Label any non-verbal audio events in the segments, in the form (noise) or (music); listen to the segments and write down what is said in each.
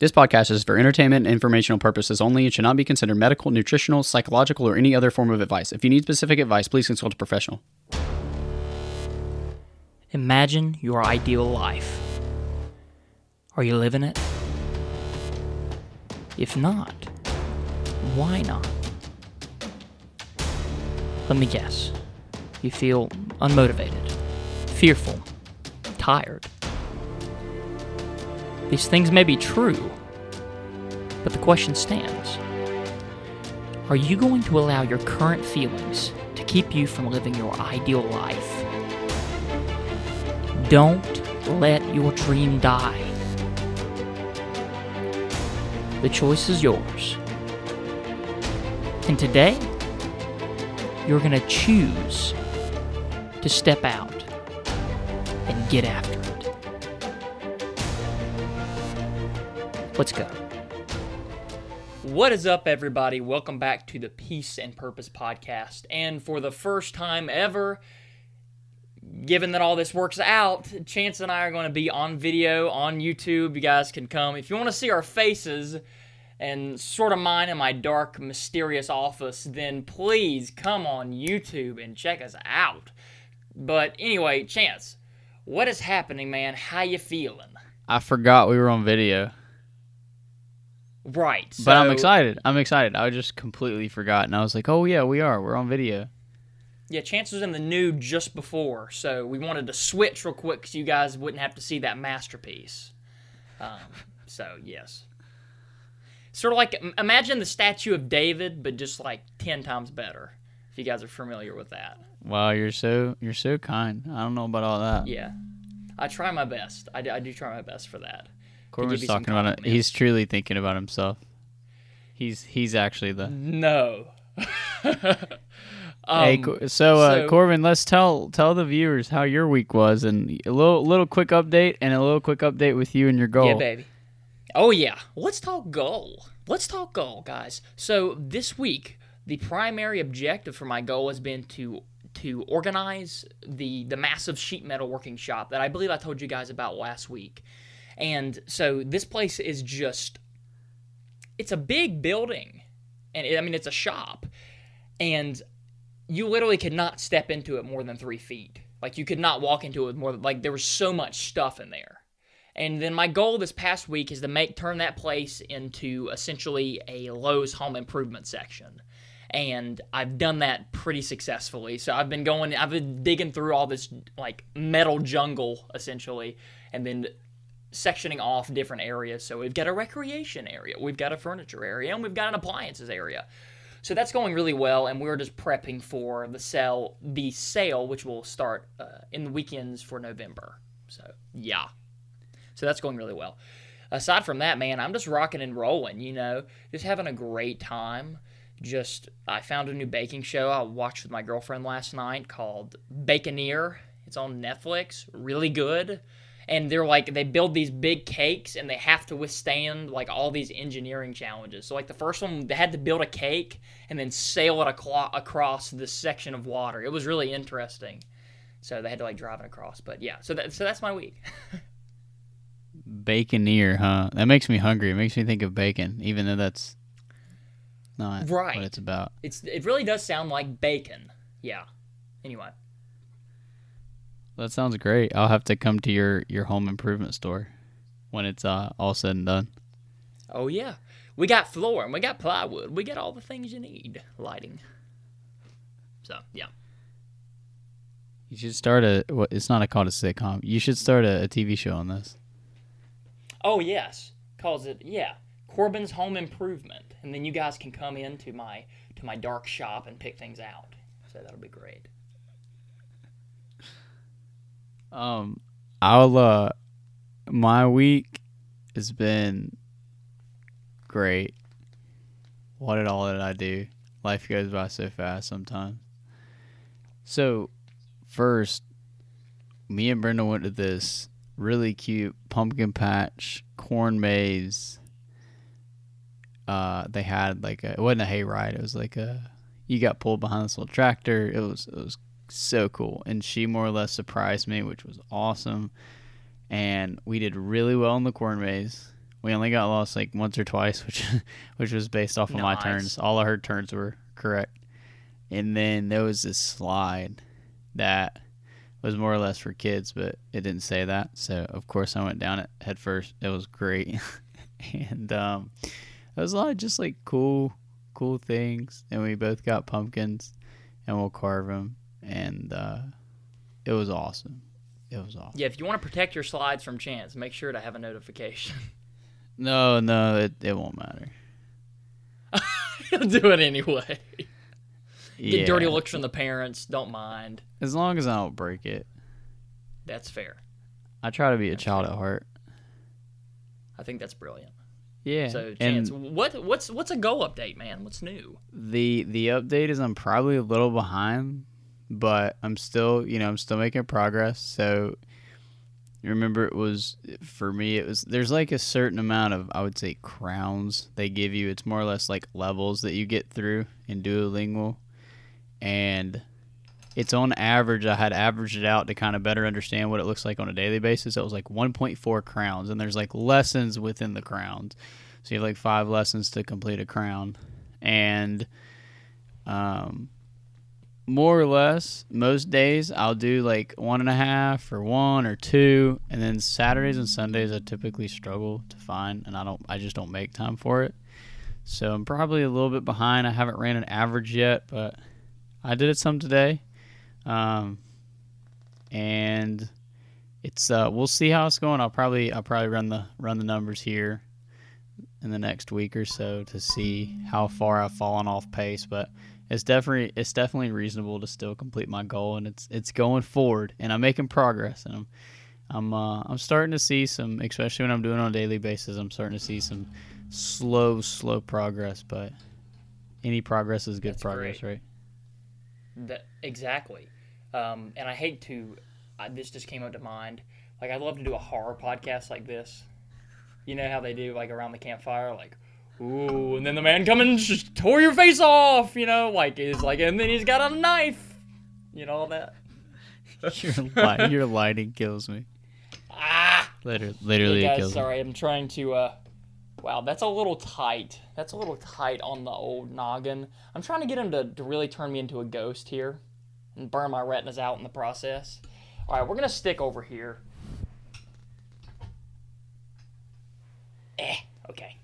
This podcast is for entertainment and informational purposes only and should not be considered medical, nutritional, psychological, or any other form of advice. If you need specific advice, please consult a professional. Imagine your ideal life. Are you living it? If not, why not? Let me guess. You feel unmotivated, fearful, tired. These things may be true, but the question stands Are you going to allow your current feelings to keep you from living your ideal life? Don't let your dream die. The choice is yours. And today, you're going to choose to step out and get after it. Let's go. What is up, everybody? Welcome back to the Peace and Purpose podcast. And for the first time ever, given that all this works out, Chance and I are going to be on video on YouTube. You guys can come. If you want to see our faces and sort of mine in my dark, mysterious office, then please come on YouTube and check us out. But anyway, Chance, what is happening, man? How you feeling? I forgot we were on video, Right. but I'm excited. I'm excited. I just completely forgot, and I was like, "Oh yeah, we are. We're on video." Yeah, Chance was in the nude just before, so we wanted to switch real quick because you guys wouldn't have to see that masterpiece. Um, so yes, sort of like imagine the statue of David, but just like ten times better. If you guys are familiar with that, Wow, you're so you're so kind. I don't know about all that. yeah, I try my best. I, do- I do try my best for that. Corbin's talking about it. He's truly thinking about himself. He's he's actually the. No. (laughs) hey, Um, Cor- so, uh, so- Corbin, let's tell tell the viewers how your week was, and a little little quick update, and a little quick update with you and your goal. Yeah, baby. Oh yeah. Let's talk goal. Let's talk goal, guys. So this week, the primary objective for my goal has been to to organize the the massive sheet metal working shop that I believe I told you guys about last week. And so this place is just it's a big building. And it, I mean it's a shop. And you literally could not step into it more than three feet. Like you could not walk into it more than like there was so much stuff in there. And then my goal this past week is to make turn that place into essentially a Lowe's home improvement section. And I've done that pretty successfully. So I've been going I've been digging through all this like metal jungle essentially and then sectioning off different areas. So we've got a recreation area, we've got a furniture area, and we've got an appliances area. So that's going really well, and we're just prepping for the sale, the sale, which will start uh, in the weekends for November. So yeah, so that's going really well. Aside from that, man, I'm just rocking and rolling. You know, just having a great time. Just I found a new baking show I watched with my girlfriend last night called Baconeer. It's on Netflix. Really good and they're like they build these big cakes and they have to withstand like all these engineering challenges. So like the first one they had to build a cake and then sail it aclo- across this section of water. It was really interesting. So they had to like drive it across. But yeah. So that so that's my week. (laughs) Baconeer, huh? That makes me hungry. It makes me think of bacon, even though that's not Right. what it's about. it's it really does sound like bacon. Yeah. Anyway That sounds great. I'll have to come to your your home improvement store when it's uh, all said and done. oh yeah we got floor and we got plywood we got all the things you need lighting so yeah You should start a. What? It's not a called a sitcom. You should start a, a TV show on this. Oh yes, calls it yeah. Corbin's Home Improvement, and then you guys can come into my to my dark shop and pick things out. So that'll be great. Um, I'll uh, my week has been great. What did all did I do? Life goes by so fast sometimes. So, first, me and Brenda went to this really cute pumpkin patch corn maze. Uh, they had like a it wasn't a hayride. It was like a you got pulled behind this little tractor. It was it was so cool. And she more or less surprised me, which was awesome. And we did really well in the corn maze. we only got lost like once or twice, (laughs) which which was based off of my turns. All of her turns were correct. And then there was this slide that was more or less for kids, but it didn't say that. So of course I went down it head first. It was great, (laughs) and um, it was a lot of just like cool, cool things. And we both got pumpkins, and we'll carve them, and uh, it was awesome. It was awesome. Yeah, if you want to protect your slides from chance, make sure to have a notification. (laughs) No, no, it, it won't matter. (laughs) You'll do it anyway. Yeah. Get dirty looks from the parents. Don't mind. As long as I don't break it. That's fair. I try to be a child at heart. I think that's brilliant. Yeah. So, and chance, what what's what's a goal update, man? What's new? the the update is I'm probably a little behind, but I'm still you know I'm still making progress. So remember it was for me it was there's like a certain amount of I would say crowns they give you. It's more or less like levels that you get through in Duolingo, and it's on average. I had averaged it out to kind of better understand what it looks like on a daily basis. It was like 1.4 crowns, and there's like lessons within the crowns. So you have like five lessons to complete a crown, and um, more or less most days I'll do like one and a half or one or two, and then Saturdays and Sundays I typically struggle to find, and I don't, I just don't make time for it. So I'm probably a little bit behind. I haven't ran an average yet, but I did it some today, um, and it's uh, we'll see how it's going. I'll probably I'll probably run the run the numbers here in the next week or so to see how far I've fallen off pace, but it's definitely it's definitely reasonable to still complete my goal, and it's it's going forward, and I'm making progress, and I'm I'm uh, I'm starting to see some, especially when I'm doing it on a daily basis. I'm starting to see some slow slow progress, but any progress is good That's progress, great. right? That exactly. Um, and I hate to. I, this just came up to mind. Like I'd love to do a horror podcast like this. You know how they do like around the campfire, like, ooh, and then the man come and just tore your face off. You know, like is like, and then he's got a knife. You know all that. (laughs) your, li- your lighting kills me. Ah. Literally, Hey literally it guys, kills me. sorry, I'm trying to. uh Wow, that's a little tight. That's a little tight on the old noggin. I'm trying to get him to, to really turn me into a ghost here and burn my retinas out in the process. All right, we're gonna stick over here. Eh, okay, there we go.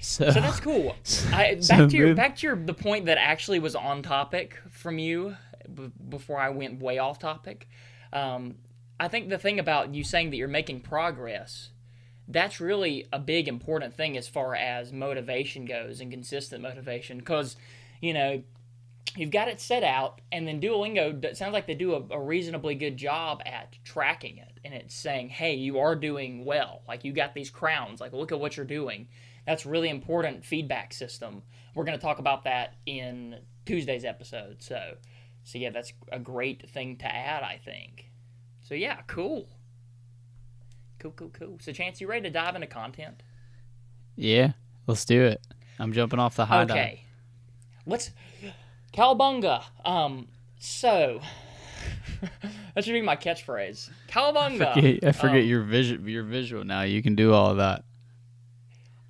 So, So that's cool. (laughs) I, back So to your move- back to your the point that actually was on topic from you b- before I went way off topic. Um, I think the thing about you saying that you're making progress, that's really a big important thing as far as motivation goes and consistent motivation. Because you know you've got it set out, and then Duolingo d- sounds like they do a, a reasonably good job at tracking it, and it's saying, "Hey, you are doing well. Like you got these crowns. Like look at what you're doing." That's really important feedback system. We're going to talk about that in Tuesday's episode. So, so yeah, that's a great thing to add, I think. So yeah, cool. Cool, cool, cool. So, Chance, you ready to dive into content? yeah, let's do it. I'm jumping off the high dive. okay. Let's Cowabunga. Um, so (laughs) that should be my catchphrase. Cowabunga. Forget- I forget Um, your vision, your visual now. You can do all of that.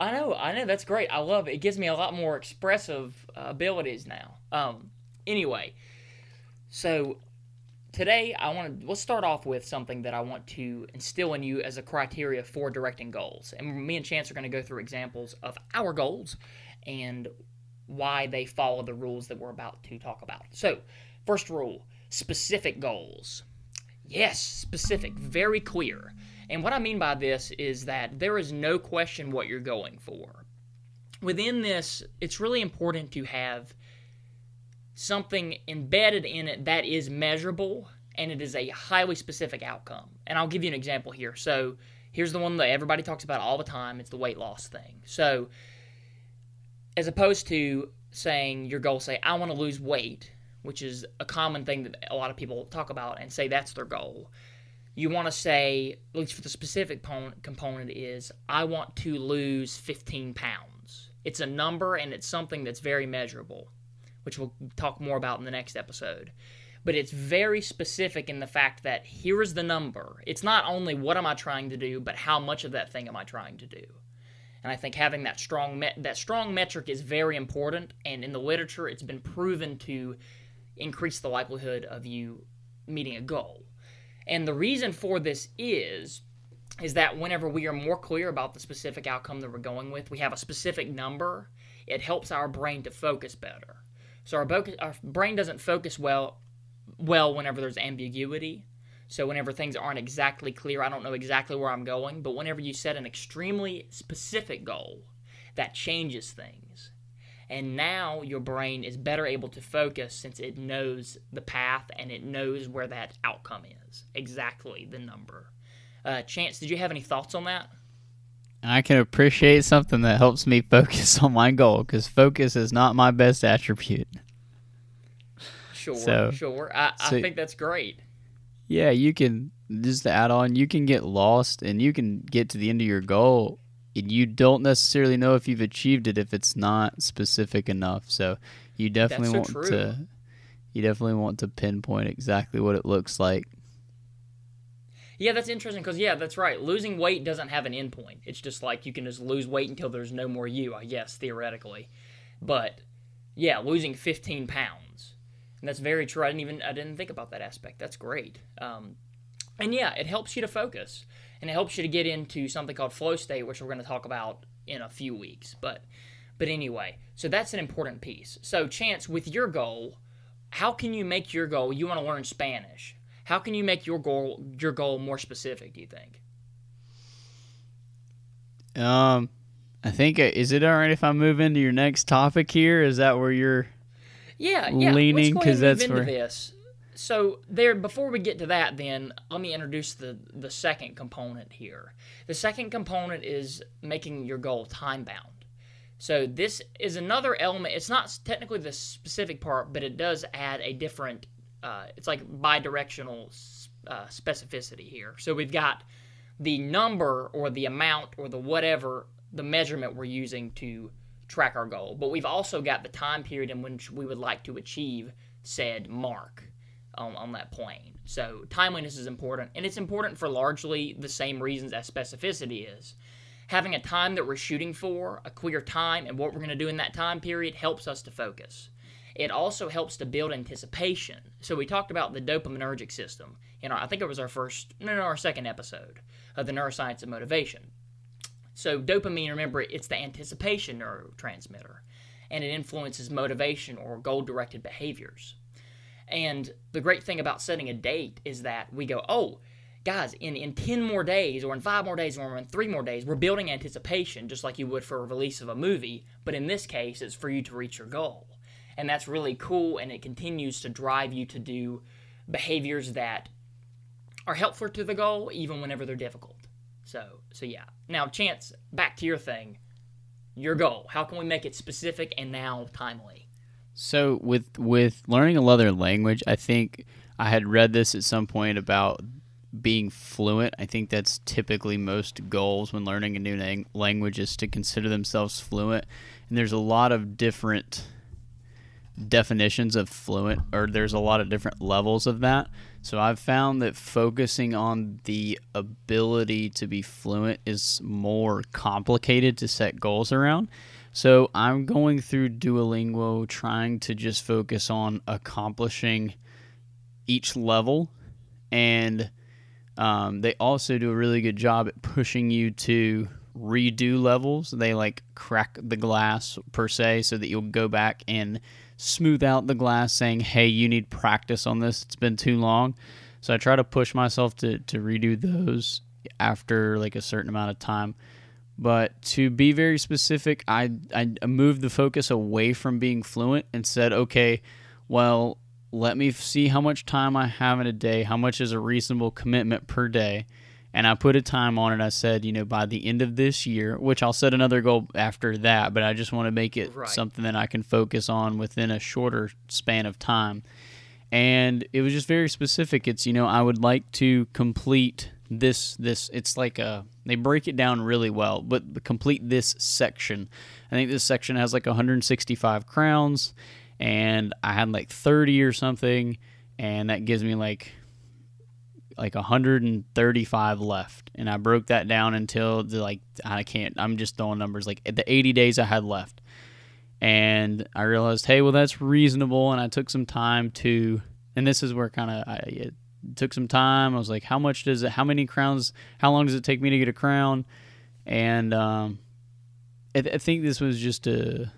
I know, I know. That's great. I love it. It gives me a lot more expressive uh, abilities now. Um, anyway, so today I want to let's start off with something that I want to instill in you as a criteria for directing goals. And me and Chance are going to go through examples of our goals and why they follow the rules that we're about to talk about. So, first rule: specific goals. Yes, specific, very clear. And what I mean by this is that there is no question what you're going for. Within this, it's really important to have something embedded in it that is measurable and it is a highly specific outcome. And I'll give you an example here. So, here's the one that everybody talks about all the time it's the weight loss thing. So, as opposed to saying your goal, say, I want to lose weight, which is a common thing that a lot of people talk about and say that's their goal you want to say, at least for the specific pon- component, is I want to lose 15 pounds. It's a number and it's something that's very measurable, which we'll talk more about in the next episode. But it's very specific in the fact that here is the number. It's not only what am I trying to do, but how much of that thing am I trying to do. And I think having that strong me- that strong metric is very important. And in the literature, it's been proven to increase the likelihood of you meeting a goal. And the reason for this is is that whenever we are more clear about the specific outcome that we're going with, we have a specific number, it helps our brain to focus better. So our, bo- our brain doesn't focus well well whenever there's ambiguity. So whenever things aren't exactly clear, I don't know exactly where I'm going, but whenever you set an extremely specific goal, that changes things. And now your brain is better able to focus since it knows the path and it knows where that outcome is, exactly the number. Uh, Chance, did you have any thoughts on that? I can appreciate something that helps me focus (laughs) on my goal because focus is not my best attribute. Sure, So- sure. I, so- I think that's great. Yeah, you can just to add on, you can get lost and you can get to the end of your goal you don't necessarily know if you've achieved it if it's not specific enough. So you definitely so want true. to you definitely want to pinpoint exactly what it looks like. Yeah, that's interesting because yeah, that's right. Losing weight doesn't have an endpoint. It's just like you can just lose weight until there's no more you. I guess theoretically, but yeah, losing 15 pounds, and that's very true. I didn't even I didn't think about that aspect. That's great. Um, and yeah, it helps you to focus, and it helps you to get into something called flow state, which we're going to talk about in a few weeks. But but anyway, so that's an important piece. So Chance, with your goal, how can you make your goal? You want to learn Spanish. How can you make your goal your goal more specific? Do you think? Um I think uh, is it all right if I move into your next topic here? Is that where you're Yeah, yeah. Leaning, let's 'cause go ahead and that's where- this. So there, before we get to that, then let me introduce the the second component here. The second component is making your goal time bound. So this is another element. It's not technically the specific part, but it does add a different. Uh, it's like bidirectional uh, specificity here. So we've got the number or the amount or the whatever the measurement we're using to track our goal, but we've also got the time period in which we would like to achieve said mark on, on that plane. So timeliness is important, and it's important for largely the same reasons as specificity is. Having a time that we're shooting for, a clear time, and what we're going to do in that time period helps us to focus. It also helps to build anticipation. So we talked about the dopaminergic system in our, I think it was our first, no, no, our second episode of the neuroscience of motivation. So dopamine, remember, it's the anticipation neurotransmitter, and it influences motivation or goal-directed behaviors. And the great thing about setting a date is that we go, oh, guys, in, in 10 more days, or in five more days, or in three more days, we're building anticipation just like you would for a release of a movie. But in this case, it's for you to reach your goal. And that's really cool, and it continues to drive you to do behaviors that are helpful to the goal, even whenever they're difficult. So, so yeah. Now, Chance, back to your thing. Your goal. How can we make it specific and now timely? So with with learning another language, I think I had read this at some point about being fluent. I think that's typically most goals when learning a new lang- language is to consider themselves fluent. And there's a lot of different definitions of fluent or there's a lot of different levels of that. So I've found that focusing on the ability to be fluent is more complicated to set goals around. So I'm going through Duolingo trying to just focus on accomplishing each level and um, they also do a really good job at pushing you to redo levels. They like crack the glass per se so that you'll go back and smooth out the glass saying, hey, you need practice on this. It's been too long. So I try to push myself to, to redo those after like a certain amount of time. But to be very specific, I, I moved the focus away from being fluent and said, okay, well, let me see how much time I have in a day, how much is a reasonable commitment per day. And I put a time on it. I said, you know, by the end of this year, which I'll set another goal after that, but I just want to make it Right. something that I can focus on within a shorter span of time. And it was just very specific. It's, you know, I would like to complete this this it's like a they break it down really well but complete this section i think this section has like 165 crowns and i had like 30 or something and that gives me like like 135 left, and I broke that down until the like I can't. I'm just throwing numbers like the 80 days I had left, and I realized, hey, well that's reasonable, and I took some time to, and this is where kind of I took some time. I was like, how much does it? How many crowns? How long does it take me to get a crown? And um, I, I think this was just a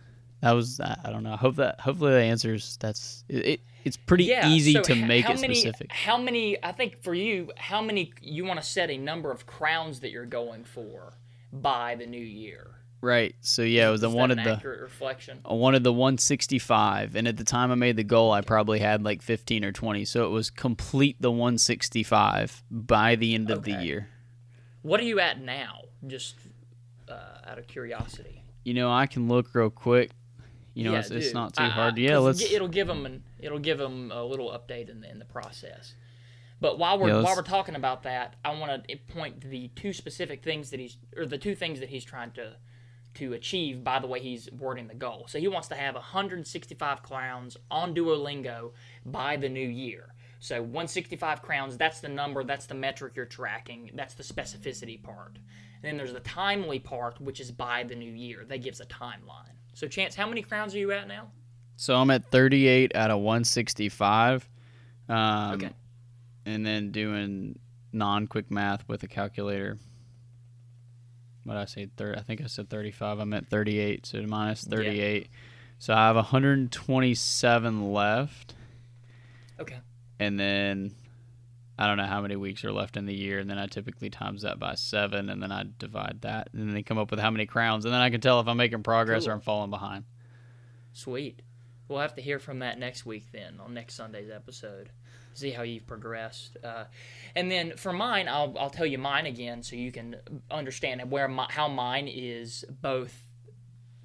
that was I don't know. I hope that hopefully that answers. That's it. it it's pretty Yeah, easy so to h- make it many, specific. How many? I think for you, how many you want to set a number of crowns that you're going for by the new year? Right. So yeah, it was I wanted the reflection. I wanted the 165, and at the time I made the goal, I probably had like 15 or 20. So it was complete the 165 by the end of the year. What are you at now? Just uh, out of curiosity. You know, I can look real quick. You know, Yeah, it's, it's not too I- I- hard. Yeah, 'cause let's. It'll give them an. It'll give them a little update in the in the process. But while we're Yeah, while we're talking about that, I want to point to the two specific things that he's or the two things that he's trying to to achieve by the way he's wording the goal. So he wants to have 165 crowns on Duolingo by the new year. So 165 crowns, that's the number, that's the metric you're tracking, that's the specificity part. And then there's the timely part, which is by the new year. That gives a timeline. So Chance, how many crowns are you at now? So I'm at 38 out of 165. Um, Okay. And then doing non-quick math with a calculator. What I say? Thir- I think I said 35. I'm at 38. So minus 38. So I have 127 left. Okay. And then I don't know how many weeks are left in the year. And then I typically times that by seven. And then I divide that. And then they come up with how many crowns. And then I can tell if I'm making progress or I'm falling behind. Sweet. We'll have to hear from that next week then on next Sunday's episode. See how you've progressed. Uh, and then for mine, I'll, I'll tell you mine again so you can understand where my, how mine is both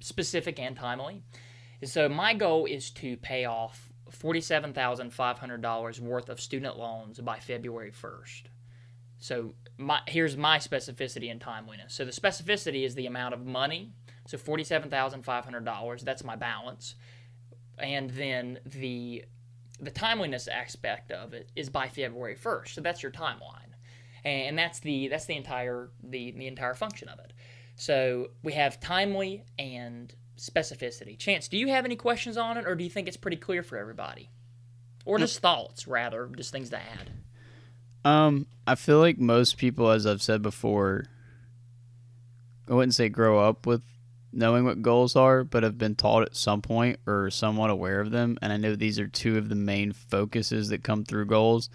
specific and timely. So my goal is to pay off $47,500 worth of student loans by February 1st. So my, here's my specificity and timeliness. So the specificity is the amount of money. So forty-seven thousand five hundred dollars. That's my balance, and then the the timeliness aspect of it is by February first. So that's your timeline, and that's the that's the entire the the entire function of it. So we have timely and specificity. Chance, do you have any questions on it, or do you think it's pretty clear for everybody, or just thoughts rather, just things to add? Um, I feel like most people, as I've said before, I wouldn't say grow up with knowing what goals are, but have been taught at some point or somewhat aware of them. And I know these are two of the main focuses that come through goals.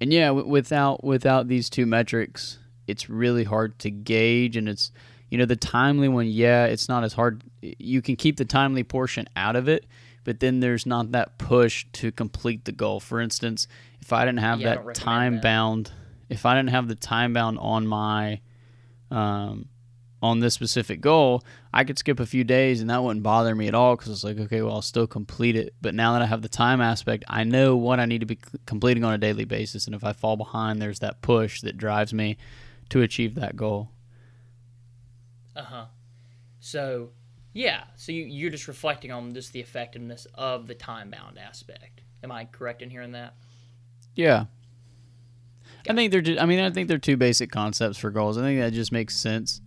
And yeah, w- without without these two metrics, it's really hard to gauge. And it's you know the timely one. Yeah, it's not as hard. You can keep the timely portion out of it, but then there's not that push to complete the goal. For instance, if I didn't have Yeah, that time bound, if I didn't have the time bound on my um, on this specific goal, I could skip a few days and that wouldn't bother me at all because it's like, okay, well, I'll still complete it. But now that I have the time aspect, I know what I need to be c- completing on a daily basis. And if I fall behind, there's that push that drives me to achieve that goal. Uh huh. So, yeah. So you, you're just reflecting on just the effectiveness of the time bound aspect. Am I correct in hearing that? Yeah. I think they're. Just, I mean, I think they're two basic concepts for goals. I think that just makes sense.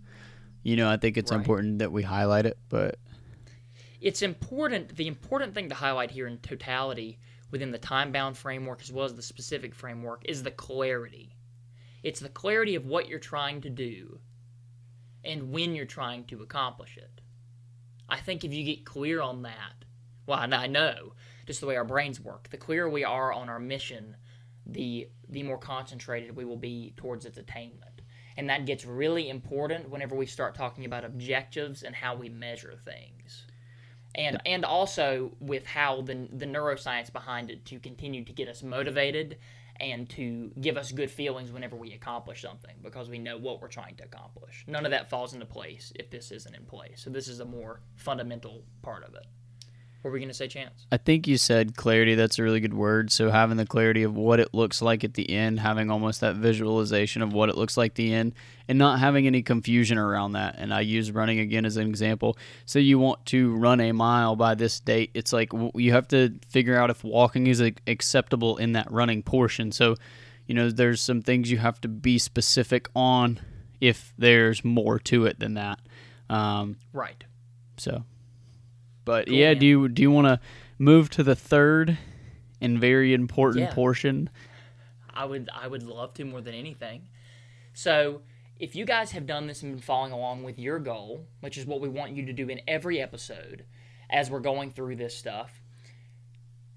You know, I think it's Right. important that we highlight it, but It's important. The important thing to highlight here in totality within the time bound framework as well as the specific framework is the clarity. It's the clarity of what you're trying to do and when you're trying to accomplish it. I think if you get clear on that, well, I know just the way our brains work, the clearer we are on our mission, the the more concentrated we will be towards its attainment. And that gets really important whenever we start talking about objectives and how we measure things. And and also with how the the neuroscience behind it to continue to get us motivated and to give us good feelings whenever we accomplish something because we know what we're trying to accomplish. None of that falls into place if this isn't in place. So this is a more fundamental part of it. Were we going to say, Chance? I think you said clarity. That's a really good word. So having the clarity of what it looks like at the end, having almost that visualization of what it looks like at the end, and not having any confusion around that. And I use running again as an example. So you want to run a mile by this date. It's like you have to figure out if walking is acceptable in that running portion. So, you you know, there's some things you have to be specific on if there's more to it than that. Um, Right. so, but Cool, yeah, man. do you do you want to move to the third and very important Yeah. portion? I would I would love to more than anything. So if you guys have done this and been following along with your goal, which is what we want you to do in every episode as we're going through this stuff,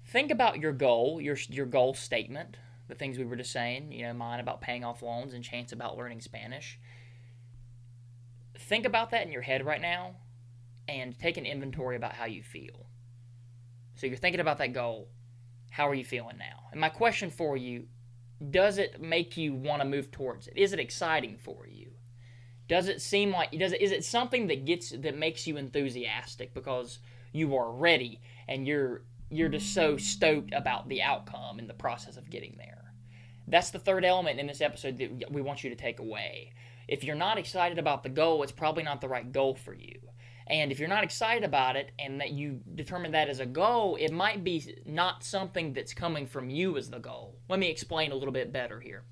think about your goal, your your goal statement, the things we were just saying, you know, mine about paying off loans and chance about learning Spanish. Think about that in your head right now and take an inventory about how you feel. So you're thinking about that goal. How are you feeling now? And my question for you does it make you want to move towards it? Is it exciting for you? Does it seem like does it is it something that gets that makes you enthusiastic because you are ready and you're you're just so stoked about the outcome and the process of getting there? That's the third element in this episode that we want you to take away. If you're not excited about the goal, it's probably not the right goal for you. And if you're not excited about it and that you determine that as a goal, it might be not something that's coming from you as the goal. Let me explain a little bit better here.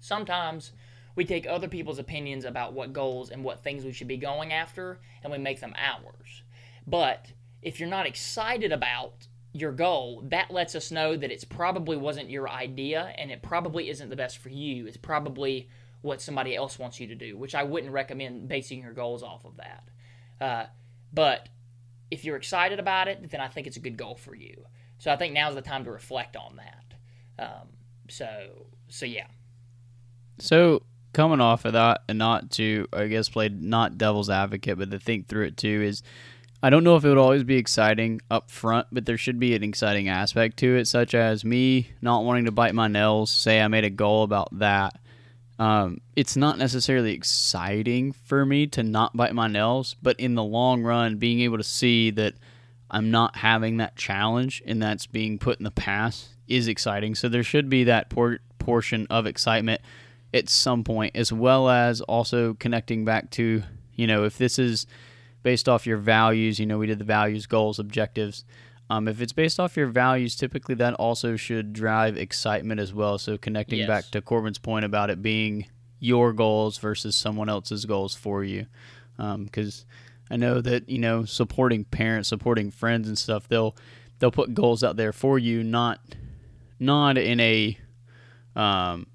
Sometimes we take other people's opinions about what goals and what things we should be going after and we make them ours. But if you're not excited about your goal, that lets us know that it's probably wasn't your idea and it probably isn't the best for you. It's probably what somebody else wants you to do, which I wouldn't recommend basing your goals off of that. Uh, but if you're excited about it, then I think it's a good goal for you. So I think now's the time to reflect on that. Um, so so yeah, So coming off of that, and not to, I guess, play not devil's advocate, but to think through it too is, I don't know if it would always be exciting up front, but there should be an exciting aspect to it, such as me not wanting to bite my nails. Say I made a goal about that. Um, it's not necessarily exciting for me to not bite my nails, but in the long run, being able to see that I'm not having that challenge and that's being put in the past is exciting. So there should be that por- portion of excitement at some point, as well as also connecting back to, you know, if this is based off your values, you know, we did the values, goals, objectives. Um, if it's based off your values, typically that also should drive excitement as well. So connecting Yes. back to Corbin's point about it being your goals versus someone else's goals for you, because I know that you know supporting parents, supporting friends and stuff, they'll they'll put goals out there for you, not not in a um,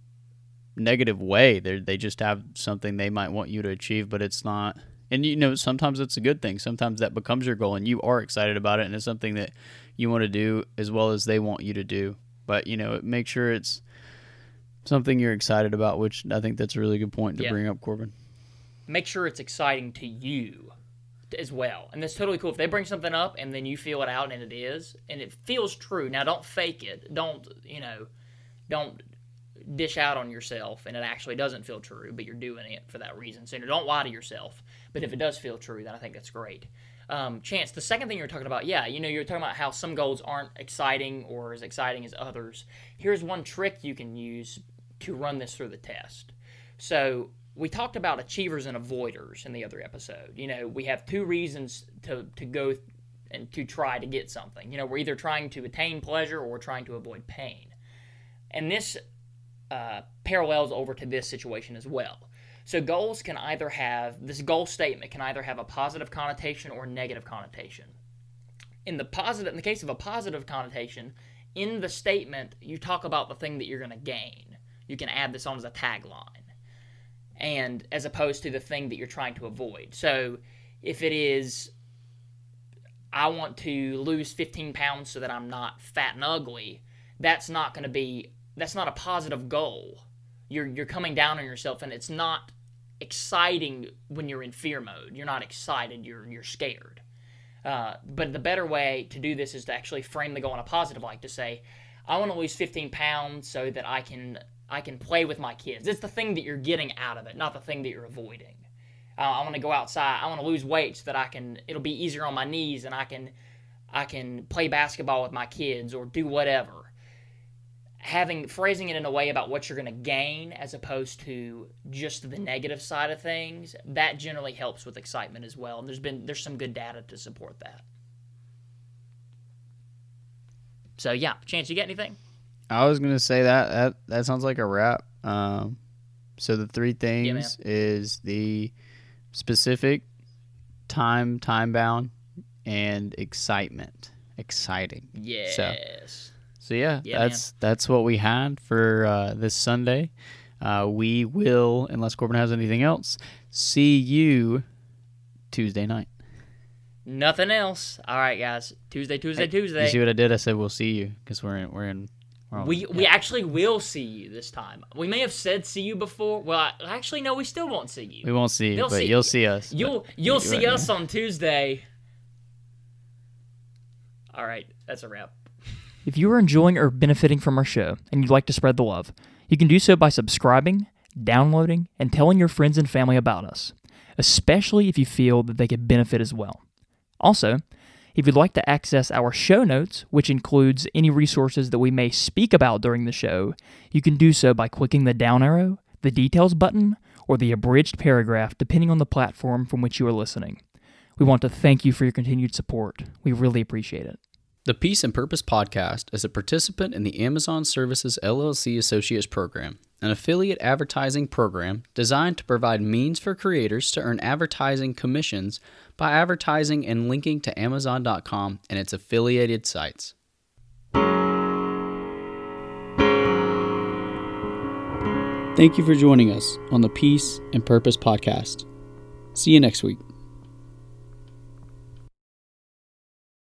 negative way. They they just have something they might want you to achieve, but it's not. And you know, sometimes it's a good thing. Sometimes that becomes your goal, and you are excited about it, and it's something that you want to do as well as they want you to do. But you know, make sure it's something you're excited about, which I think that's a really good point to Yeah. bring up, Corbin. make sure it's exciting to you as well. And that's totally cool. If they bring something up and then you feel it out and it is, and it feels true. Now, don't fake it. Don't, you know, don't dish out on yourself and it actually doesn't feel true, but you're doing it for that reason. So don't lie to yourself. But if it does feel true, then I think that's great. Um, Chance, the second thing you're talking about, yeah, you know, you're talking about how some goals aren't exciting or as exciting as others. Here's one trick you can use to run this through the test. So we talked about achievers and avoiders in the other episode. You know, we have two reasons to, to go and to try to get something. You know, we're either trying to attain pleasure or we're trying to avoid pain. And this uh, parallels over to this situation as well. So goals can either have this goal statement can either have a positive connotation or negative connotation. In the positive, in the case of a positive connotation, in the statement you talk about the thing that you're going to gain. You can add this on as a tagline, and as opposed to the thing that you're trying to avoid. So if it is, I want to lose 15 pounds so that I'm not fat and ugly, that's not going to be that's not a positive goal. You're you're coming down on yourself, and it's not exciting when you're in fear mode. You're not excited. You're you're scared. Uh, but the better way to do this is to actually frame the goal in a positive light. To say, I want to lose 15 pounds so that I can I can play with my kids. It's the thing that you're getting out of it, not the thing that you're avoiding. Uh, I want to go outside. I want to lose weight so that I can. It'll be easier on my knees, and I can I can play basketball with my kids or do whatever having phrasing it in a way about what you're going to gain as opposed to just the negative side of things that generally helps with excitement as well and there's been there's some good data to support that so yeah chance you get anything I was gonna say that that that sounds like a wrap. Um, so the three things is the specific, time time bound, and excitement. Exciting. Yes. So yeah, Yeah, that's that's what we had for uh, this Sunday. Uh, we will, unless Corbin has anything else, see you Tuesday night. Nothing else. All right, guys. Tuesday, Tuesday, Hey, Tuesday. You see what I did? I said we'll see you because we're in we're in. We we actually will see you this time. We may have said see you before. Well, I, actually, no, we still won't see you. we won't see you, They'll but see- you'll see us. You'll you'll see us on Tuesday. All right, that's a wrap. If you are enjoying or benefiting from our show and you'd like to spread the love, you can do so by subscribing, downloading, and telling your friends and family about us, especially if you feel that they could benefit as well. Also, if you'd like to access our show notes, which includes any resources that we may speak about during the show, you can do so by clicking the down arrow, the details button, or the abridged paragraph, depending on the platform from which you are listening. We want to thank you for your continued support. We really appreciate it. The Peace and Purpose Podcast is a participant in the Amazon Services LLC Associates Program, an affiliate advertising program designed to provide means for creators to earn advertising commissions by advertising and linking to Amazon.com and its affiliated sites. Thank you for joining us on the Peace and Purpose Podcast. See you next week.